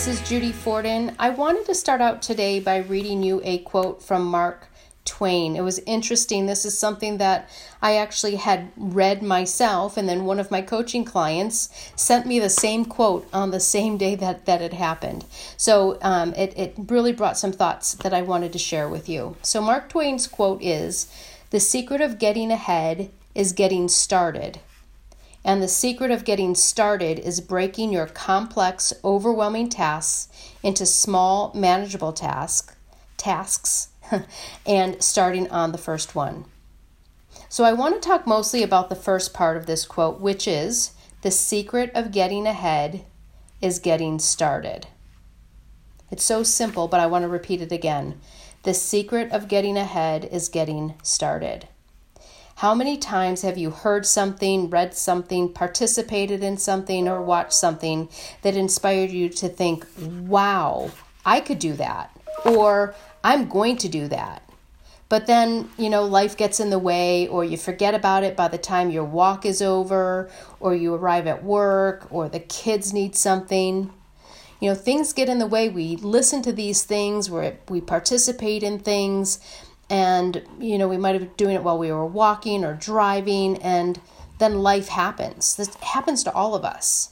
Judy Forden. I wanted to start out today by reading you a quote from Mark Twain. It was interesting. This is something that I actually had read myself, and then one of my coaching clients sent me the same quote on the same day that that had happened. So um, it, it really brought some thoughts that I wanted to share with you. So, Mark Twain's quote is The secret of getting ahead is getting started. And the secret of getting started is breaking your complex, overwhelming tasks into small, manageable tasks, tasks, and starting on the first one. So I want to talk mostly about the first part of this quote, which is the secret of getting ahead is getting started. It's so simple, but I want to repeat it again. The secret of getting ahead is getting started. How many times have you heard something, read something, participated in something, or watched something that inspired you to think, wow, I could do that? Or I'm going to do that. But then, you know, life gets in the way, or you forget about it by the time your walk is over, or you arrive at work, or the kids need something. You know, things get in the way. We listen to these things, where we participate in things, and you know we might have been doing it while we were walking or driving and then life happens. This happens to all of us.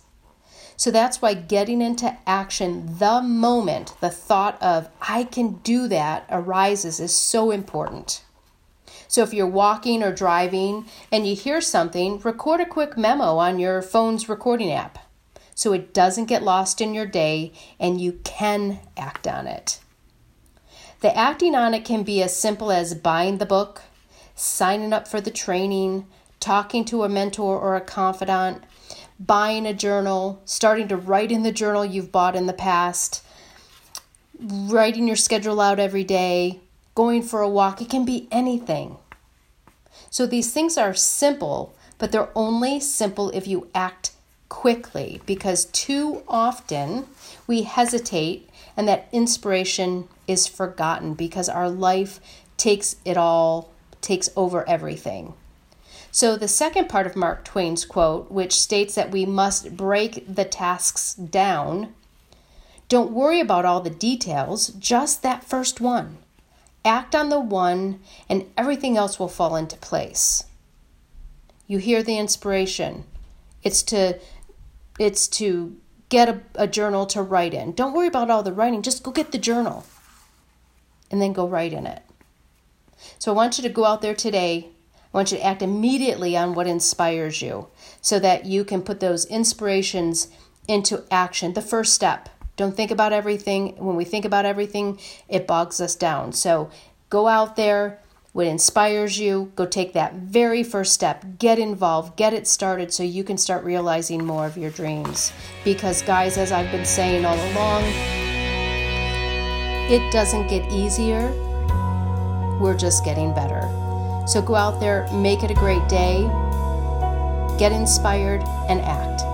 So that's why getting into action the moment the thought of i can do that arises is so important. So if you're walking or driving and you hear something record a quick memo on your phone's recording app so it doesn't get lost in your day and you can act on it the acting on it can be as simple as buying the book, signing up for the training, talking to a mentor or a confidant, buying a journal, starting to write in the journal you've bought in the past, writing your schedule out every day, going for a walk. It can be anything. So these things are simple, but they're only simple if you act quickly because too often we hesitate and that inspiration is forgotten because our life takes it all, takes over everything. So, the second part of Mark Twain's quote, which states that we must break the tasks down, don't worry about all the details, just that first one. Act on the one, and everything else will fall into place. You hear the inspiration. It's to it's to get a, a journal to write in. Don't worry about all the writing, just go get the journal and then go write in it. So I want you to go out there today. I want you to act immediately on what inspires you so that you can put those inspirations into action. The first step. Don't think about everything. When we think about everything, it bogs us down. So go out there, what inspires you, go take that very first step. Get involved, get it started so you can start realizing more of your dreams. Because, guys, as I've been saying all along, it doesn't get easier, we're just getting better. So go out there, make it a great day, get inspired, and act.